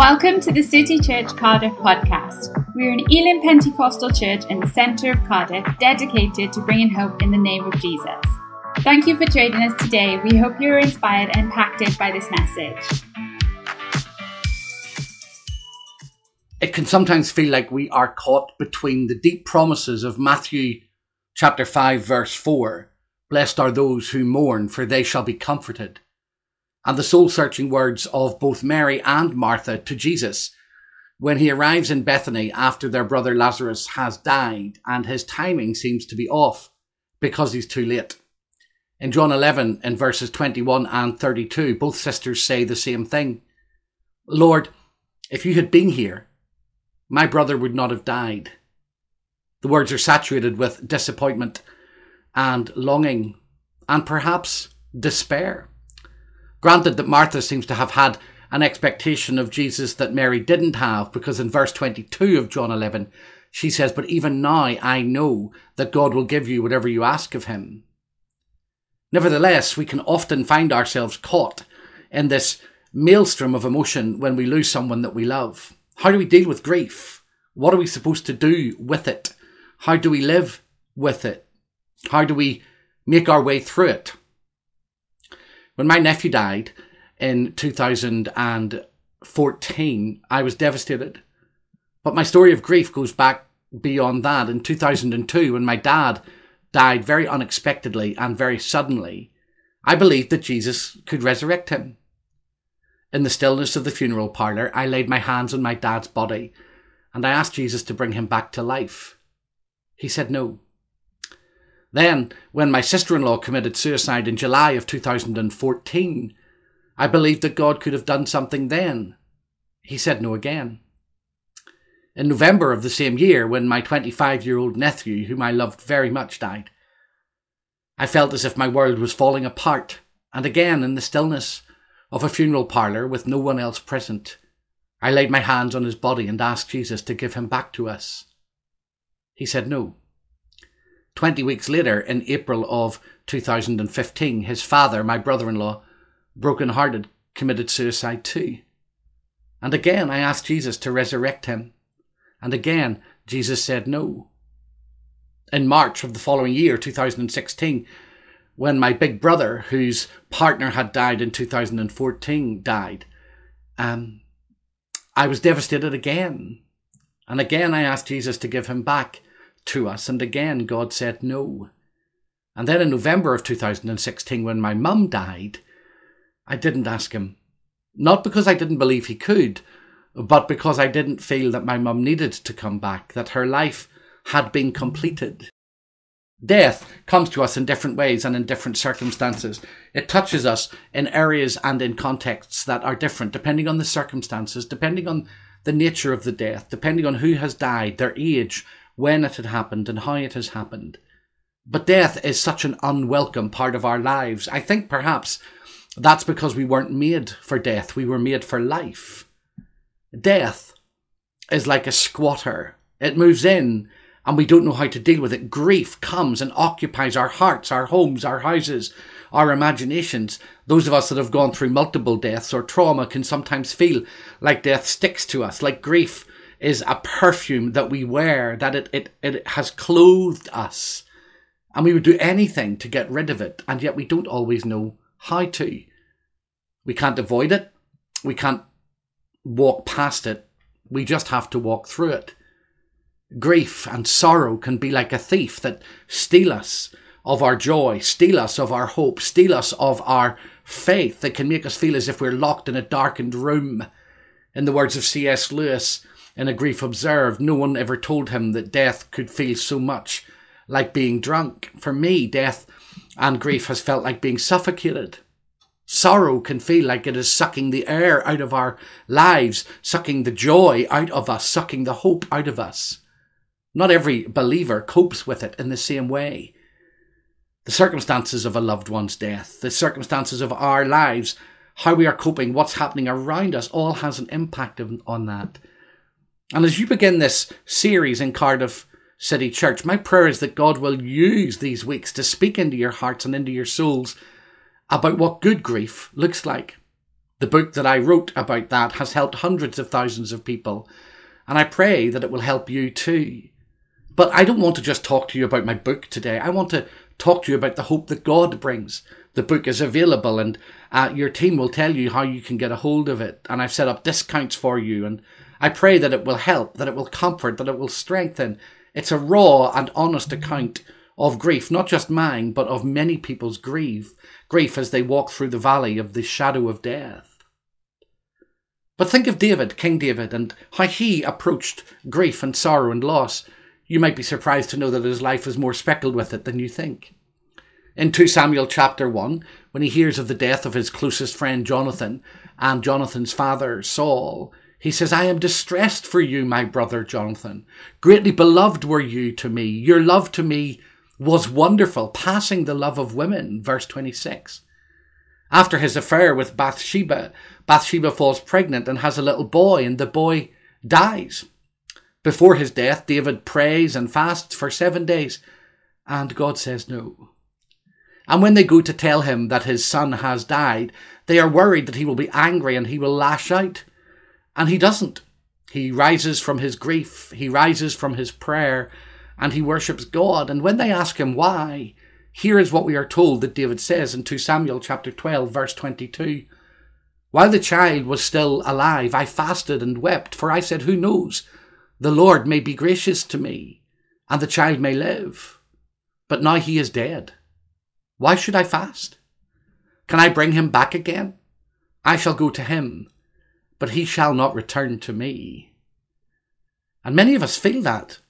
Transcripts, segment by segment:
Welcome to the City Church Cardiff podcast. We're an Elim Pentecostal church in the centre of Cardiff dedicated to bringing hope in the name of Jesus. Thank you for joining us today. We hope you are inspired and impacted by this message. It can sometimes feel like we are caught between the deep promises of Matthew chapter 5 verse 4, blessed are those who mourn for they shall be comforted and the soul searching words of both Mary and Martha to Jesus when he arrives in Bethany after their brother Lazarus has died and his timing seems to be off because he's too late. In John 11, in verses 21 and 32, both sisters say the same thing. Lord, if you had been here, my brother would not have died. The words are saturated with disappointment and longing and perhaps despair. Granted that Martha seems to have had an expectation of Jesus that Mary didn't have, because in verse 22 of John 11, she says, But even now I know that God will give you whatever you ask of him. Nevertheless, we can often find ourselves caught in this maelstrom of emotion when we lose someone that we love. How do we deal with grief? What are we supposed to do with it? How do we live with it? How do we make our way through it? When my nephew died in 2014, I was devastated. But my story of grief goes back beyond that. In 2002, when my dad died very unexpectedly and very suddenly, I believed that Jesus could resurrect him. In the stillness of the funeral parlour, I laid my hands on my dad's body and I asked Jesus to bring him back to life. He said no. Then, when my sister in law committed suicide in July of 2014, I believed that God could have done something then. He said no again. In November of the same year, when my 25 year old nephew, whom I loved very much, died, I felt as if my world was falling apart, and again, in the stillness of a funeral parlour with no one else present, I laid my hands on his body and asked Jesus to give him back to us. He said no. 20 weeks later, in April of 2015, his father, my brother in law, broken hearted, committed suicide too. And again, I asked Jesus to resurrect him. And again, Jesus said no. In March of the following year, 2016, when my big brother, whose partner had died in 2014, died, um, I was devastated again. And again, I asked Jesus to give him back to us. And again, God said no. And then in November of 2016, when my mum died, I didn't ask him. Not because I didn't believe he could, but because I didn't feel that my mum needed to come back, that her life had been completed. Death comes to us in different ways and in different circumstances. It touches us in areas and in contexts that are different, depending on the circumstances, depending on the nature of the death, depending on who has died, their age, when it had happened and how it has happened. But death is such an unwelcome part of our lives. I think perhaps that's because we weren't made for death, we were made for life. Death is like a squatter, it moves in and we don't know how to deal with it. Grief comes and occupies our hearts, our homes, our houses, our imaginations. Those of us that have gone through multiple deaths or trauma can sometimes feel like death sticks to us, like grief is a perfume that we wear, that it, it, it has clothed us. And we would do anything to get rid of it, and yet we don't always know how to. We can't avoid it. We can't walk past it. We just have to walk through it. Grief and sorrow can be like a thief that steal us of our joy, steal us of our hope, steal us of our faith. That can make us feel as if we're locked in a darkened room. In the words of C.S. Lewis, in a grief observed, no one ever told him that death could feel so much like being drunk. For me, death and grief has felt like being suffocated. Sorrow can feel like it is sucking the air out of our lives, sucking the joy out of us, sucking the hope out of us. Not every believer copes with it in the same way. The circumstances of a loved one's death, the circumstances of our lives, how we are coping, what's happening around us, all has an impact on that. And as you begin this series in Cardiff City Church, my prayer is that God will use these weeks to speak into your hearts and into your souls about what good grief looks like. The book that I wrote about that has helped hundreds of thousands of people, and I pray that it will help you too. But I don't want to just talk to you about my book today. I want to talk to you about the hope that God brings. The book is available, and uh, your team will tell you how you can get a hold of it. And I've set up discounts for you, and I pray that it will help, that it will comfort, that it will strengthen. It's a raw and honest account of grief, not just mine, but of many people's grief, grief as they walk through the valley of the shadow of death. But think of David, King David, and how he approached grief and sorrow and loss. You might be surprised to know that his life was more speckled with it than you think. In 2 Samuel chapter 1, when he hears of the death of his closest friend Jonathan and Jonathan's father Saul, he says, I am distressed for you, my brother Jonathan. Greatly beloved were you to me. Your love to me was wonderful, passing the love of women. Verse 26. After his affair with Bathsheba, Bathsheba falls pregnant and has a little boy, and the boy dies. Before his death, David prays and fasts for seven days, and God says no. And when they go to tell him that his son has died, they are worried that he will be angry and he will lash out. And he doesn't. He rises from his grief, he rises from his prayer, and he worships God. And when they ask him why, here is what we are told that David says in 2 Samuel chapter 12 verse 22. While the child was still alive, I fasted and wept, for I said, Who knows? The Lord may be gracious to me, and the child may live. But now he is dead. Why should I fast? Can I bring him back again? I shall go to him, but he shall not return to me. And many of us feel that.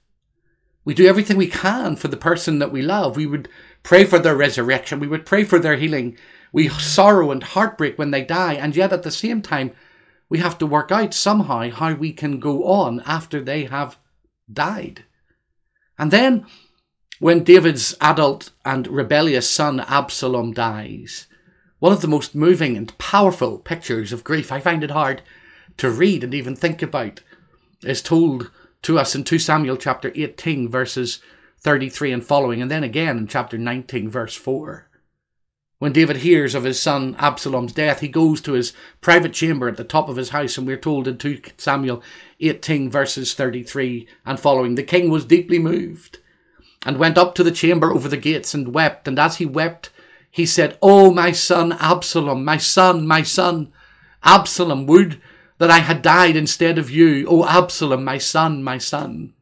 We do everything we can for the person that we love. We would pray for their resurrection. We would pray for their healing. We sorrow and heartbreak when they die, and yet at the same time, we have to work out somehow how we can go on after they have died. And then, when David's adult and rebellious son Absalom dies, one of the most moving and powerful pictures of grief I find it hard to read and even think about is told to us in 2 Samuel chapter 18 verses 33 and following, and then again in chapter 19 verse 4. When David hears of his son Absalom's death, he goes to his private chamber at the top of his house, and we're told in 2 Samuel 18, verses 33 and following, the king was deeply moved, and went up to the chamber over the gates and wept. And as he wept, he said, Oh, my son Absalom, my son, my son, Absalom, would that I had died instead of you. O Absalom, my son, my son.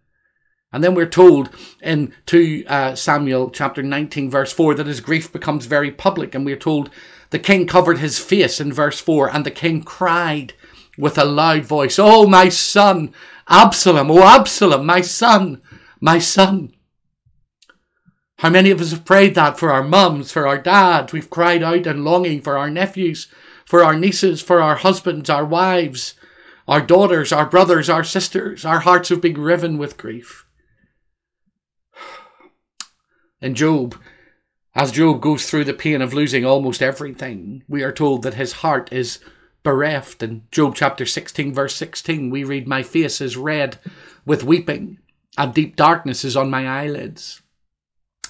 And then we're told in 2 uh, Samuel chapter 19 verse 4 that his grief becomes very public and we're told the king covered his face in verse 4 and the king cried with a loud voice, Oh my son, Absalom, oh Absalom, my son, my son. How many of us have prayed that for our mums, for our dads? We've cried out in longing for our nephews, for our nieces, for our husbands, our wives, our daughters, our brothers, our sisters. Our hearts have been riven with grief. In Job, as Job goes through the pain of losing almost everything, we are told that his heart is bereft. In Job chapter 16, verse 16, we read, My face is red with weeping, and deep darkness is on my eyelids.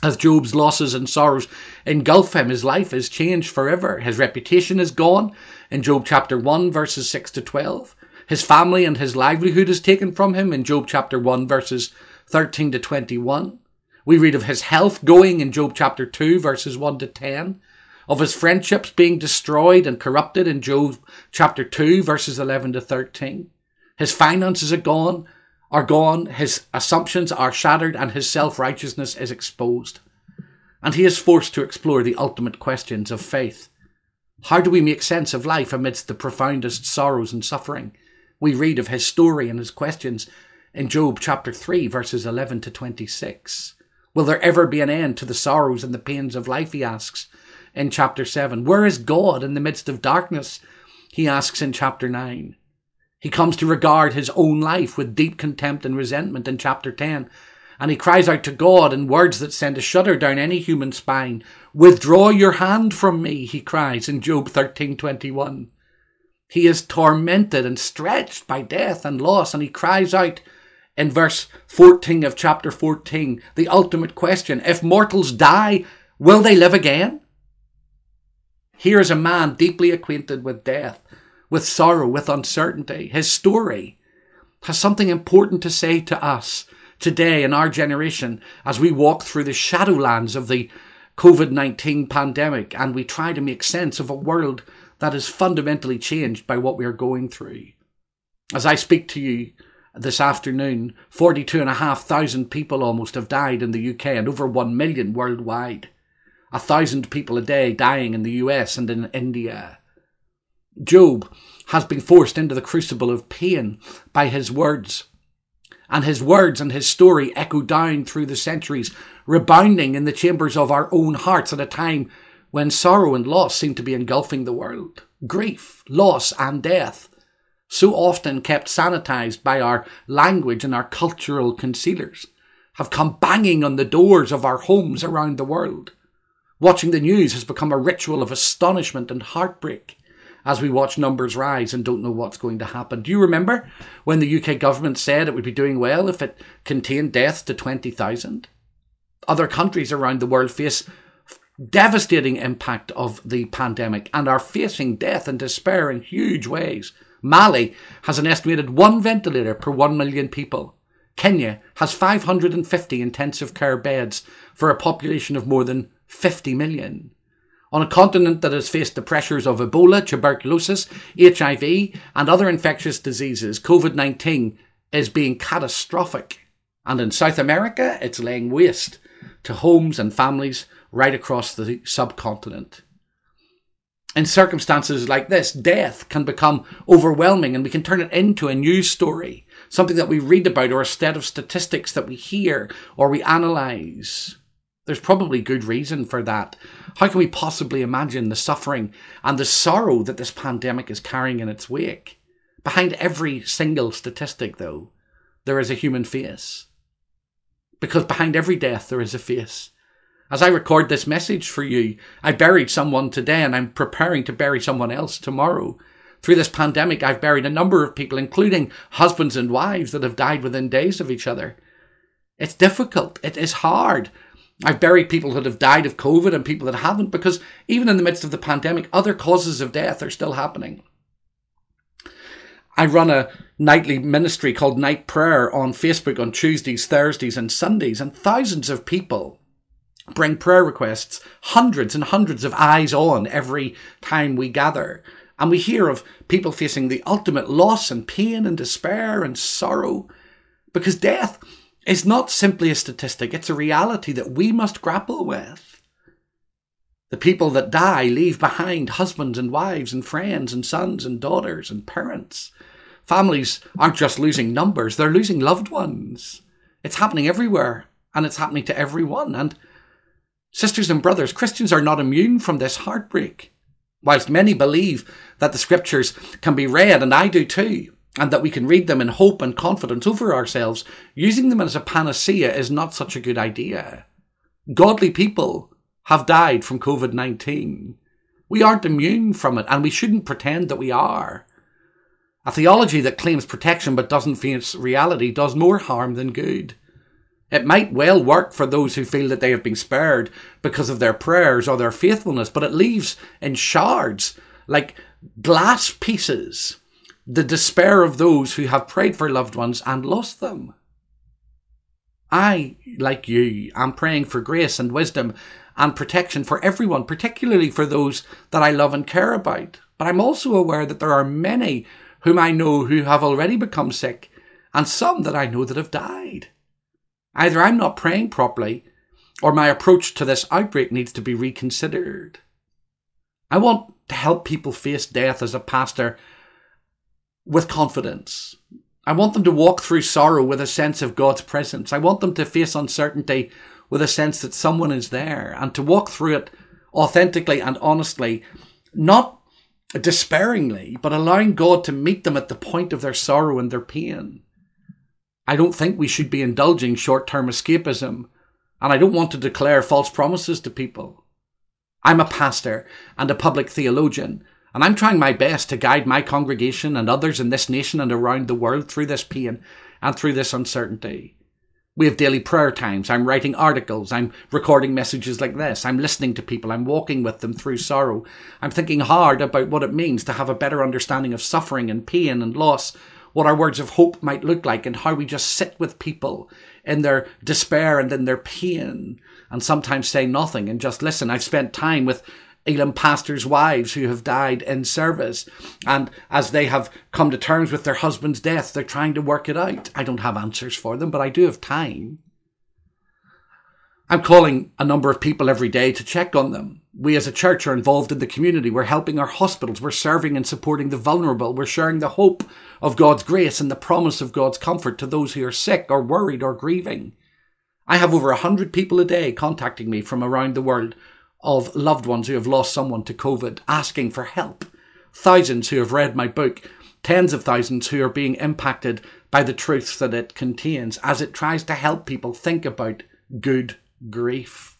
As Job's losses and sorrows engulf him, his life is changed forever. His reputation is gone. In Job chapter 1, verses 6 to 12, his family and his livelihood is taken from him. In Job chapter 1, verses 13 to 21. We read of his health going in Job chapter 2, verses 1 to 10, of his friendships being destroyed and corrupted in Job chapter 2, verses 11 to 13. His finances are gone, are gone, his assumptions are shattered, and his self righteousness is exposed. And he is forced to explore the ultimate questions of faith. How do we make sense of life amidst the profoundest sorrows and suffering? We read of his story and his questions in Job chapter 3, verses 11 to 26. Will there ever be an end to the sorrows and the pains of life? He asks in chapter 7. Where is God in the midst of darkness? He asks in chapter 9. He comes to regard his own life with deep contempt and resentment in chapter 10. And he cries out to God in words that send a shudder down any human spine. Withdraw your hand from me, he cries in Job 13:21. He is tormented and stretched by death and loss, and he cries out, in verse 14 of chapter 14, the ultimate question if mortals die, will they live again? Here is a man deeply acquainted with death with sorrow, with uncertainty. His story has something important to say to us today in our generation as we walk through the shadowlands of the COVID 19 pandemic and we try to make sense of a world that is fundamentally changed by what we are going through. As I speak to you this afternoon, 42,500 people almost have died in the UK and over 1 million worldwide. A thousand people a day dying in the US and in India. Job has been forced into the crucible of pain by his words. And his words and his story echo down through the centuries, rebounding in the chambers of our own hearts at a time when sorrow and loss seem to be engulfing the world. Grief, loss, and death, so often kept sanitized by our language and our cultural concealers, have come banging on the doors of our homes around the world. Watching the news has become a ritual of astonishment and heartbreak as we watch numbers rise and don't know what's going to happen. Do you remember when the UK government said it would be doing well if it contained deaths to 20,000? Other countries around the world face devastating impact of the pandemic and are facing death and despair in huge ways. Mali has an estimated one ventilator per 1 million people. Kenya has 550 intensive care beds for a population of more than 50 million. On a continent that has faced the pressures of Ebola, tuberculosis, HIV, and other infectious diseases, COVID 19 is being catastrophic. And in South America, it's laying waste to homes and families right across the subcontinent. In circumstances like this, death can become overwhelming and we can turn it into a news story, something that we read about or a set of statistics that we hear or we analyse. There's probably good reason for that. How can we possibly imagine the suffering and the sorrow that this pandemic is carrying in its wake? Behind every single statistic, though, there is a human face. Because behind every death, there is a face. As I record this message for you, I buried someone today and I'm preparing to bury someone else tomorrow. Through this pandemic, I've buried a number of people, including husbands and wives that have died within days of each other. It's difficult. It is hard. I've buried people that have died of COVID and people that haven't because even in the midst of the pandemic, other causes of death are still happening. I run a nightly ministry called Night Prayer on Facebook on Tuesdays, Thursdays, and Sundays, and thousands of people bring prayer requests, hundreds and hundreds of eyes on every time we gather. And we hear of people facing the ultimate loss and pain and despair and sorrow because death is not simply a statistic, it's a reality that we must grapple with. The people that die leave behind husbands and wives and friends and sons and daughters and parents. Families aren't just losing numbers, they're losing loved ones. It's happening everywhere and it's happening to everyone. And sisters and brothers, Christians are not immune from this heartbreak. Whilst many believe that the scriptures can be read, and I do too, and that we can read them in hope and confidence over ourselves, using them as a panacea is not such a good idea. Godly people have died from COVID 19. We aren't immune from it, and we shouldn't pretend that we are. A theology that claims protection but doesn't face reality does more harm than good. It might well work for those who feel that they have been spared because of their prayers or their faithfulness, but it leaves in shards, like glass pieces, the despair of those who have prayed for loved ones and lost them. I, like you, am praying for grace and wisdom and protection for everyone, particularly for those that I love and care about. But I'm also aware that there are many whom I know who have already become sick, and some that I know that have died. Either I'm not praying properly, or my approach to this outbreak needs to be reconsidered. I want to help people face death as a pastor with confidence. I want them to walk through sorrow with a sense of God's presence. I want them to face uncertainty with a sense that someone is there and to walk through it authentically and honestly, not despairingly, but allowing God to meet them at the point of their sorrow and their pain. I don't think we should be indulging short term escapism, and I don't want to declare false promises to people. I'm a pastor and a public theologian, and I'm trying my best to guide my congregation and others in this nation and around the world through this pain and through this uncertainty. We have daily prayer times. I'm writing articles. I'm recording messages like this. I'm listening to people. I'm walking with them through sorrow. I'm thinking hard about what it means to have a better understanding of suffering and pain and loss, what our words of hope might look like, and how we just sit with people in their despair and in their pain and sometimes say nothing and just listen. I've spent time with Elim pastors' wives who have died in service. And as they have come to terms with their husband's death, they're trying to work it out. I don't have answers for them, but I do have time. I'm calling a number of people every day to check on them. We as a church are involved in the community. We're helping our hospitals. We're serving and supporting the vulnerable. We're sharing the hope of God's grace and the promise of God's comfort to those who are sick or worried or grieving. I have over a hundred people a day contacting me from around the world of loved ones who have lost someone to COVID asking for help. Thousands who have read my book. Tens of thousands who are being impacted by the truths that it contains as it tries to help people think about good grief.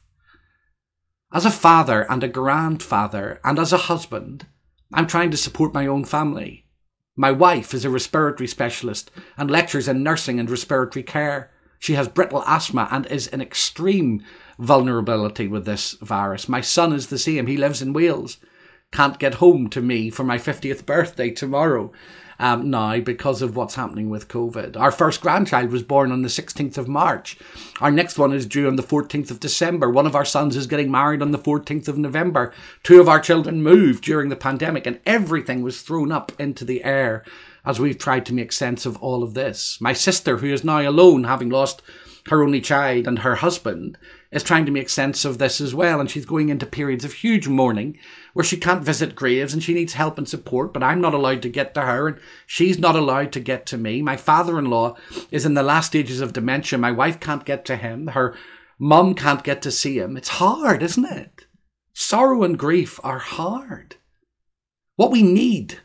As a father and a grandfather and as a husband, I'm trying to support my own family. My wife is a respiratory specialist and lectures in nursing and respiratory care. She has brittle asthma and is in extreme vulnerability with this virus. My son is the same. He lives in Wales. Can't get home to me for my 50th birthday tomorrow um, now because of what's happening with COVID. Our first grandchild was born on the 16th of March. Our next one is due on the 14th of December. One of our sons is getting married on the 14th of November. Two of our children moved during the pandemic and everything was thrown up into the air as we've tried to make sense of all of this. My sister, who is now alone, having lost her only child and her husband, is trying to make sense of this as well. And she's going into periods of huge mourning where she can't visit graves and she needs help and support, but I'm not allowed to get to her and she's not allowed to get to me. My father in law is in the last stages of dementia. My wife can't get to him. Her mum can't get to see him. It's hard, isn't it? Sorrow and grief are hard. What we need,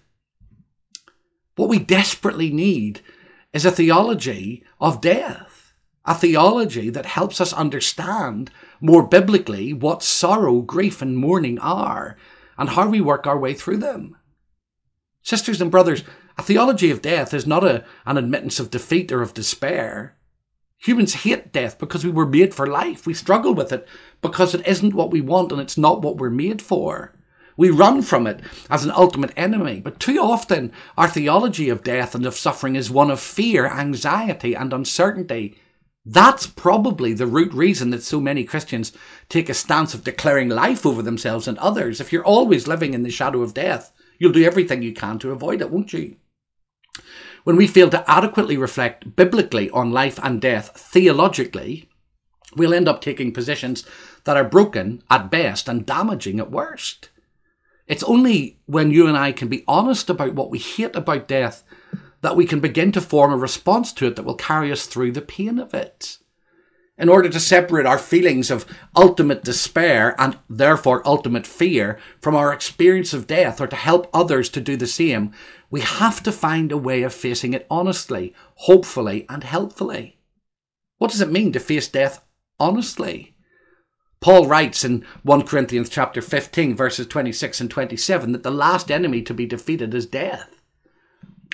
what we desperately need, is a theology of death a theology that helps us understand more biblically what sorrow, grief, and mourning are and how we work our way through them. Sisters and brothers, a theology of death is not a, an admittance of defeat or of despair. Humans hate death because we were made for life. We struggle with it because it isn't what we want and it's not what we're made for. We run from it as an ultimate enemy. But too often, our theology of death and of suffering is one of fear, anxiety, and uncertainty that's probably the root reason that so many Christians take a stance of declaring life over themselves and others. If you're always living in the shadow of death, you'll do everything you can to avoid it, won't you? When we fail to adequately reflect biblically on life and death theologically, we'll end up taking positions that are broken at best and damaging at worst. It's only when you and I can be honest about what we hate about death that we can begin to form a response to it that will carry us through the pain of it. In order to separate our feelings of ultimate despair and therefore ultimate fear from our experience of death or to help others to do the same, we have to find a way of facing it honestly, hopefully, and helpfully. What does it mean to face death honestly? Paul writes in 1 Corinthians chapter 15 verses 26 and 27 that the last enemy to be defeated is death.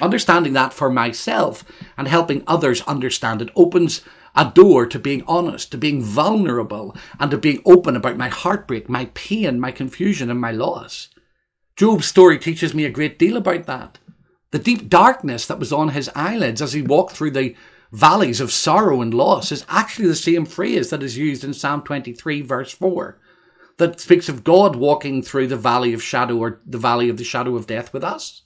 Understanding that for myself and helping others understand it opens a door to being honest, to being vulnerable, and to being open about my heartbreak, my pain, my confusion, and my loss. Job's story teaches me a great deal about that. The deep darkness that was on his eyelids as he walked through the valleys of sorrow and loss is actually the same phrase that is used in Psalm 23, verse 4, that speaks of God walking through the valley of shadow or the valley of the shadow of death with us.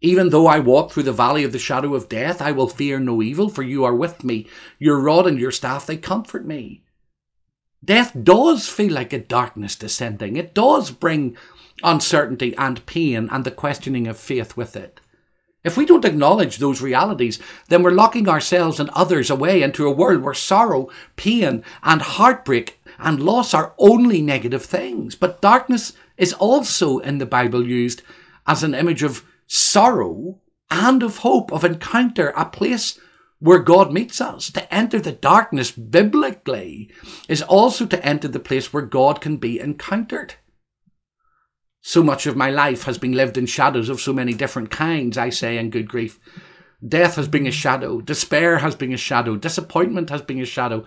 Even though I walk through the valley of the shadow of death, I will fear no evil, for you are with me. Your rod and your staff, they comfort me. Death does feel like a darkness descending. It does bring uncertainty and pain and the questioning of faith with it. If we don't acknowledge those realities, then we're locking ourselves and others away into a world where sorrow, pain, and heartbreak and loss are only negative things. But darkness is also in the Bible used as an image of sorrow and of hope, of encounter, a place where God meets us. To enter the darkness biblically is also to enter the place where God can be encountered. So much of my life has been lived in shadows of so many different kinds, I say, in good grief. Death has been a shadow. Despair has been a shadow. Disappointment has been a shadow.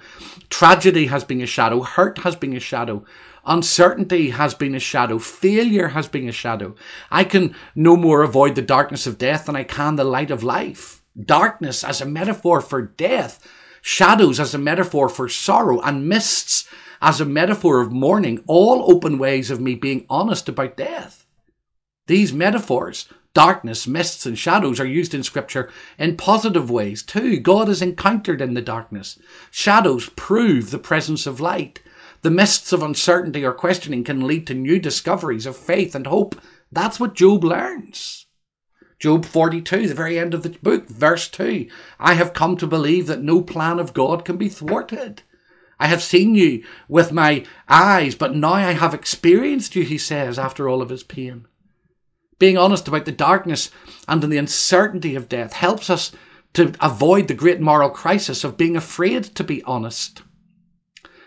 Tragedy has been a shadow. Hurt has been a shadow. Uncertainty has been a shadow. Failure has been a shadow. I can no more avoid the darkness of death than I can the light of life. Darkness as a metaphor for death. Shadows as a metaphor for sorrow and mists as a metaphor of mourning, all open ways of me being honest about death. These metaphors Darkness, mists, and shadows are used in Scripture in positive ways too. God is encountered in the darkness. Shadows prove the presence of light. The mists of uncertainty or questioning can lead to new discoveries of faith and hope. That's what Job learns. Job 42, the very end of the book, verse 2. I have come to believe that no plan of God can be thwarted. I have seen you with my eyes, but now I have experienced you, he says, after all of his pain. Being honest about the darkness and the uncertainty of death helps us to avoid the great moral crisis of being afraid to be honest.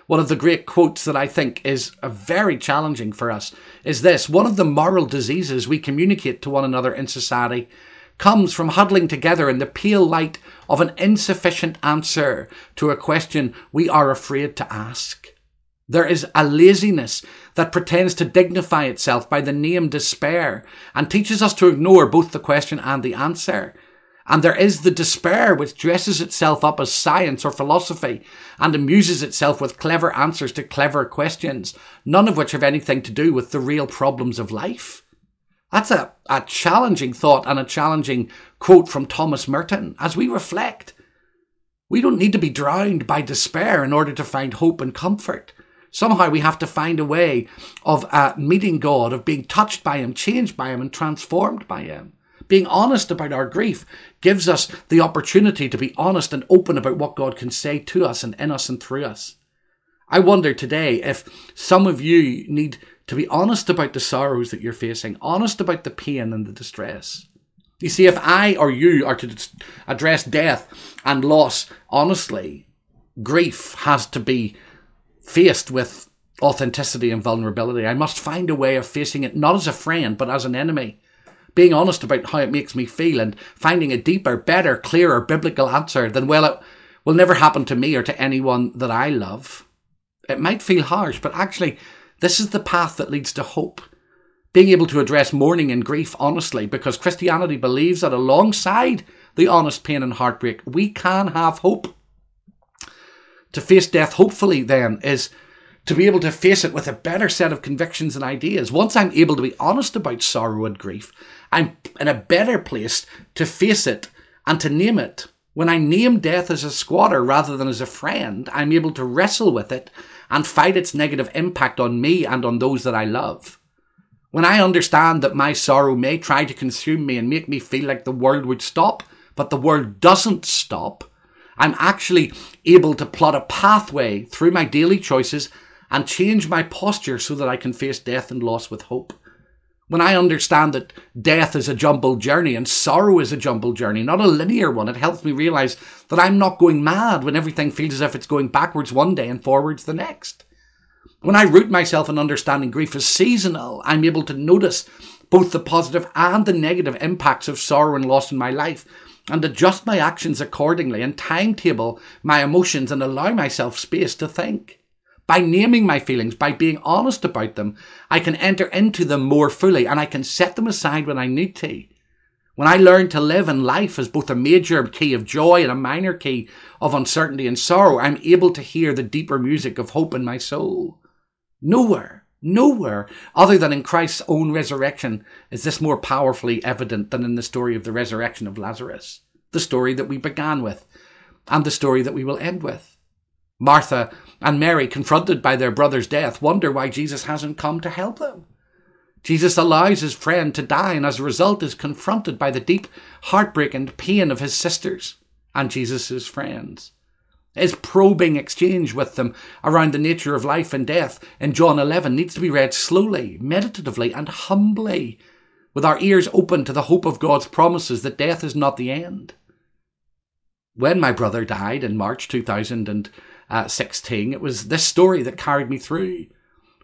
One of the great quotes that I think is very challenging for us is this One of the moral diseases we communicate to one another in society comes from huddling together in the pale light of an insufficient answer to a question we are afraid to ask. There is a laziness that pretends to dignify itself by the name despair and teaches us to ignore both the question and the answer. And there is the despair which dresses itself up as science or philosophy and amuses itself with clever answers to clever questions, none of which have anything to do with the real problems of life. That's a, a challenging thought and a challenging quote from Thomas Merton as we reflect. We don't need to be drowned by despair in order to find hope and comfort. Somehow we have to find a way of uh, meeting God, of being touched by Him, changed by Him, and transformed by Him. Being honest about our grief gives us the opportunity to be honest and open about what God can say to us and in us and through us. I wonder today if some of you need to be honest about the sorrows that you're facing, honest about the pain and the distress. You see, if I or you are to address death and loss honestly, grief has to be faced with authenticity and vulnerability. I must find a way of facing it not as a friend, but as an enemy. Being honest about how it makes me feel and finding a deeper, better, clearer biblical answer than, well, it will never happen to me or to anyone that I love. It might feel harsh, but actually, this is the path that leads to hope. Being able to address mourning and grief honestly, because Christianity believes that alongside the honest pain and heartbreak, we can have hope to face death, hopefully, then, is to be able to face it with a better set of convictions and ideas. Once I'm able to be honest about sorrow and grief, I'm in a better place to face it and to name it. When I name death as a squatter rather than as a friend, I'm able to wrestle with it and fight its negative impact on me and on those that I love. When I understand that my sorrow may try to consume me and make me feel like the world would stop, but the world doesn't stop, I'm actually able to plot a pathway through my daily choices and change my posture so that I can face death and loss with hope. When I understand that death is a jumbled journey and sorrow is a jumbled journey, not a linear one, it helps me realize that I'm not going mad when everything feels as if it's going backwards one day and forwards the next. When I root myself in understanding grief as seasonal, I'm able to notice both the positive and the negative impacts of sorrow and loss in my life and adjust my actions accordingly and timetable my emotions and allow myself space to think. By naming my feelings, by being honest about them, I can enter into them more fully and I can set them aside when I need to. When I learn to live in life as both a major key of joy and a minor key of uncertainty and sorrow, I'm able to hear the deeper music of hope in my soul. Nowhere Nowhere other than in Christ's own resurrection is this more powerfully evident than in the story of the resurrection of Lazarus, the story that we began with, and the story that we will end with. Martha and Mary, confronted by their brother's death, wonder why Jesus hasn't come to help them. Jesus allows his friend to die and as a result is confronted by the deep heartbreak and pain of his sisters and Jesus' friends. His probing exchange with them around the nature of life and death in John 11 needs to be read slowly, meditatively, and humbly, with our ears open to the hope of God's promises that death is not the end. When my brother died in March 2016, it was this story that carried me through,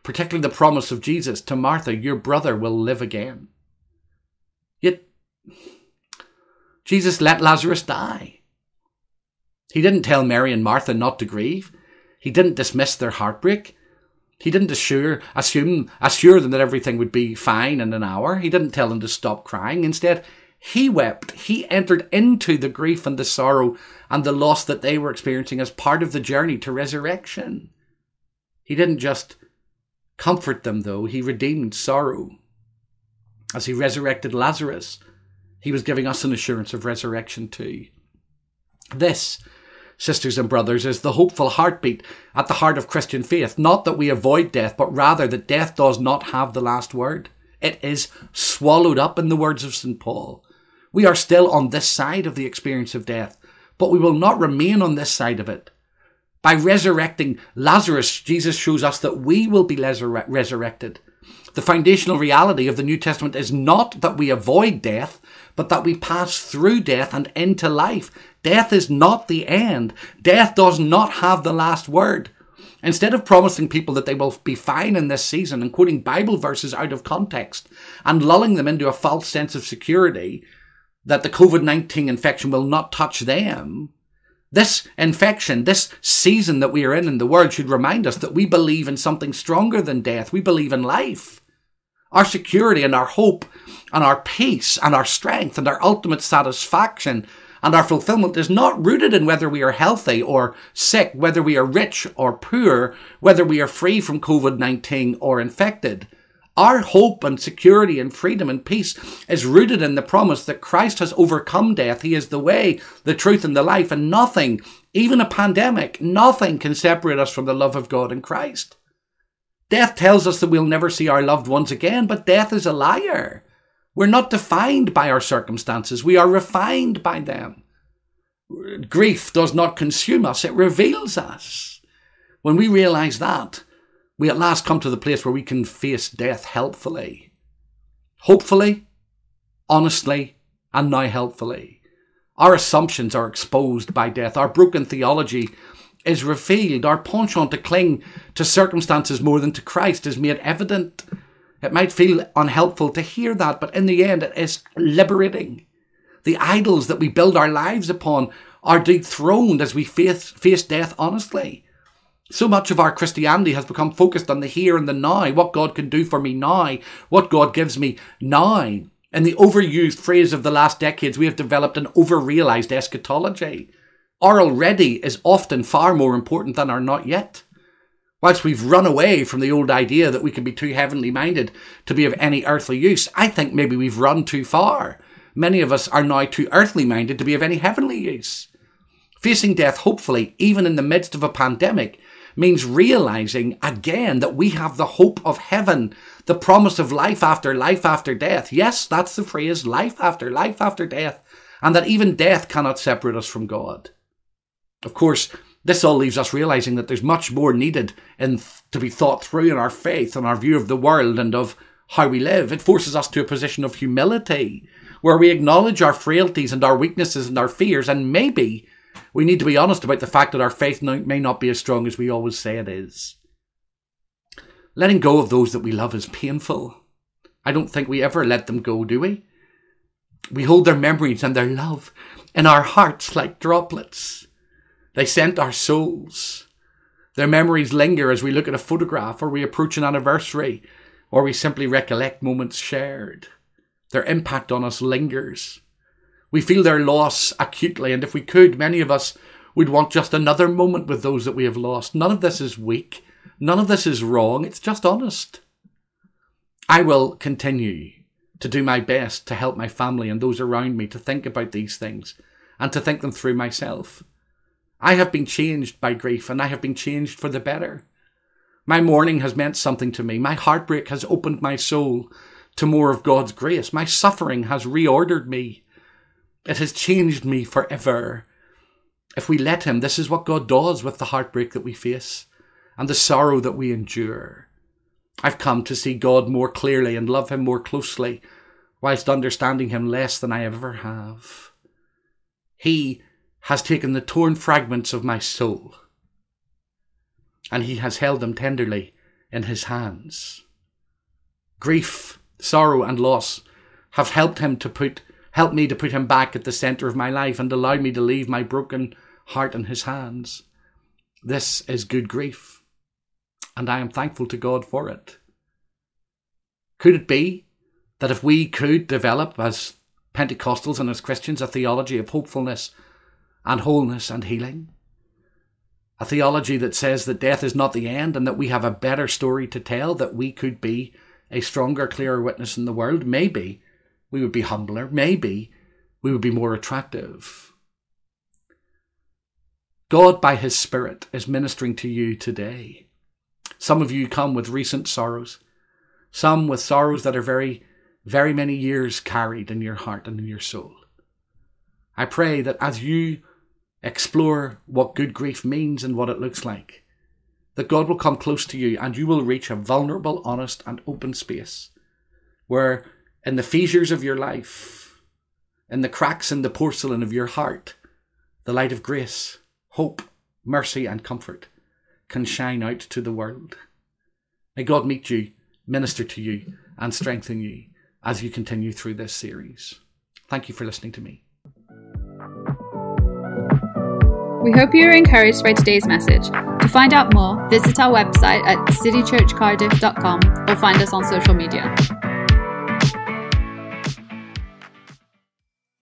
particularly the promise of Jesus to Martha, Your brother will live again. Yet, Jesus let Lazarus die. He didn't tell Mary and Martha not to grieve. He didn't dismiss their heartbreak. He didn't assure, assume, assure them that everything would be fine in an hour. He didn't tell them to stop crying. Instead, he wept. He entered into the grief and the sorrow and the loss that they were experiencing as part of the journey to resurrection. He didn't just comfort them, though, he redeemed sorrow. As he resurrected Lazarus, he was giving us an assurance of resurrection too. This, sisters and brothers, is the hopeful heartbeat at the heart of Christian faith. Not that we avoid death, but rather that death does not have the last word. It is swallowed up in the words of St. Paul. We are still on this side of the experience of death, but we will not remain on this side of it. By resurrecting Lazarus, Jesus shows us that we will be resurrected. The foundational reality of the New Testament is not that we avoid death, but that we pass through death and into life. Death is not the end. Death does not have the last word. Instead of promising people that they will be fine in this season and quoting Bible verses out of context and lulling them into a false sense of security that the COVID 19 infection will not touch them, this infection, this season that we are in in the world should remind us that we believe in something stronger than death. We believe in life. Our security and our hope and our peace and our strength and our ultimate satisfaction and our fulfillment is not rooted in whether we are healthy or sick, whether we are rich or poor, whether we are free from COVID-19 or infected. Our hope and security and freedom and peace is rooted in the promise that Christ has overcome death. He is the way, the truth, and the life, and nothing, even a pandemic, nothing can separate us from the love of God in Christ. Death tells us that we'll never see our loved ones again, but death is a liar. We're not defined by our circumstances, we are refined by them. Grief does not consume us, it reveals us. When we realize that, we at last come to the place where we can face death helpfully. Hopefully, honestly, and now helpfully. Our assumptions are exposed by death. Our broken theology is revealed. Our penchant to cling to circumstances more than to Christ is made evident. It might feel unhelpful to hear that, but in the end, it is liberating. The idols that we build our lives upon are dethroned as we face, face death honestly. So much of our Christianity has become focused on the here and the now, what God can do for me now, what God gives me now. In the overused phrase of the last decades, we have developed an overrealized eschatology. Our already is often far more important than our not yet. Whilst we've run away from the old idea that we can be too heavenly minded to be of any earthly use, I think maybe we've run too far. Many of us are now too earthly minded to be of any heavenly use. Facing death, hopefully, even in the midst of a pandemic, means realizing again that we have the hope of heaven, the promise of life after life after death. Yes, that's the phrase, life after life after death, and that even death cannot separate us from God. Of course, this all leaves us realizing that there's much more needed in, to be thought through in our faith and our view of the world and of how we live. It forces us to a position of humility, where we acknowledge our frailties and our weaknesses and our fears, and maybe we need to be honest about the fact that our faith may not be as strong as we always say it is. Letting go of those that we love is painful. I don't think we ever let them go, do we? We hold their memories and their love in our hearts like droplets. They scent our souls. Their memories linger as we look at a photograph or we approach an anniversary or we simply recollect moments shared. Their impact on us lingers. We feel their loss acutely, and if we could, many of us would want just another moment with those that we have lost. None of this is weak. None of this is wrong. It's just honest. I will continue to do my best to help my family and those around me to think about these things and to think them through myself. I have been changed by grief and I have been changed for the better. My mourning has meant something to me. My heartbreak has opened my soul to more of God's grace. My suffering has reordered me it has changed me forever. If we let Him, this is what God does with the heartbreak that we face and the sorrow that we endure. I've come to see God more clearly and love Him more closely, whilst understanding Him less than I ever have. He has taken the torn fragments of my soul and He has held them tenderly in His hands. Grief, sorrow, and loss have helped Him to put Help me to put him back at the centre of my life and allow me to leave my broken heart in his hands. This is good grief, and I am thankful to God for it. Could it be that if we could develop as Pentecostals and as Christians a theology of hopefulness and wholeness and healing, a theology that says that death is not the end and that we have a better story to tell, that we could be a stronger, clearer witness in the world, maybe we would be humbler, maybe we would be more attractive. God, by His Spirit, is ministering to you today. Some of you come with recent sorrows, some with sorrows that are very, very many years carried in your heart and in your soul. I pray that as you explore what good grief means and what it looks like. That God will come close to you and you will reach a vulnerable, honest, and open space where, in the fissures of your life, in the cracks in the porcelain of your heart, the light of grace, hope, mercy, and comfort can shine out to the world. May God meet you, minister to you, and strengthen you as you continue through this series. Thank you for listening to me. We hope you are encouraged by today's message. To find out more, visit our website at citychurchcardiff.com or find us on social media.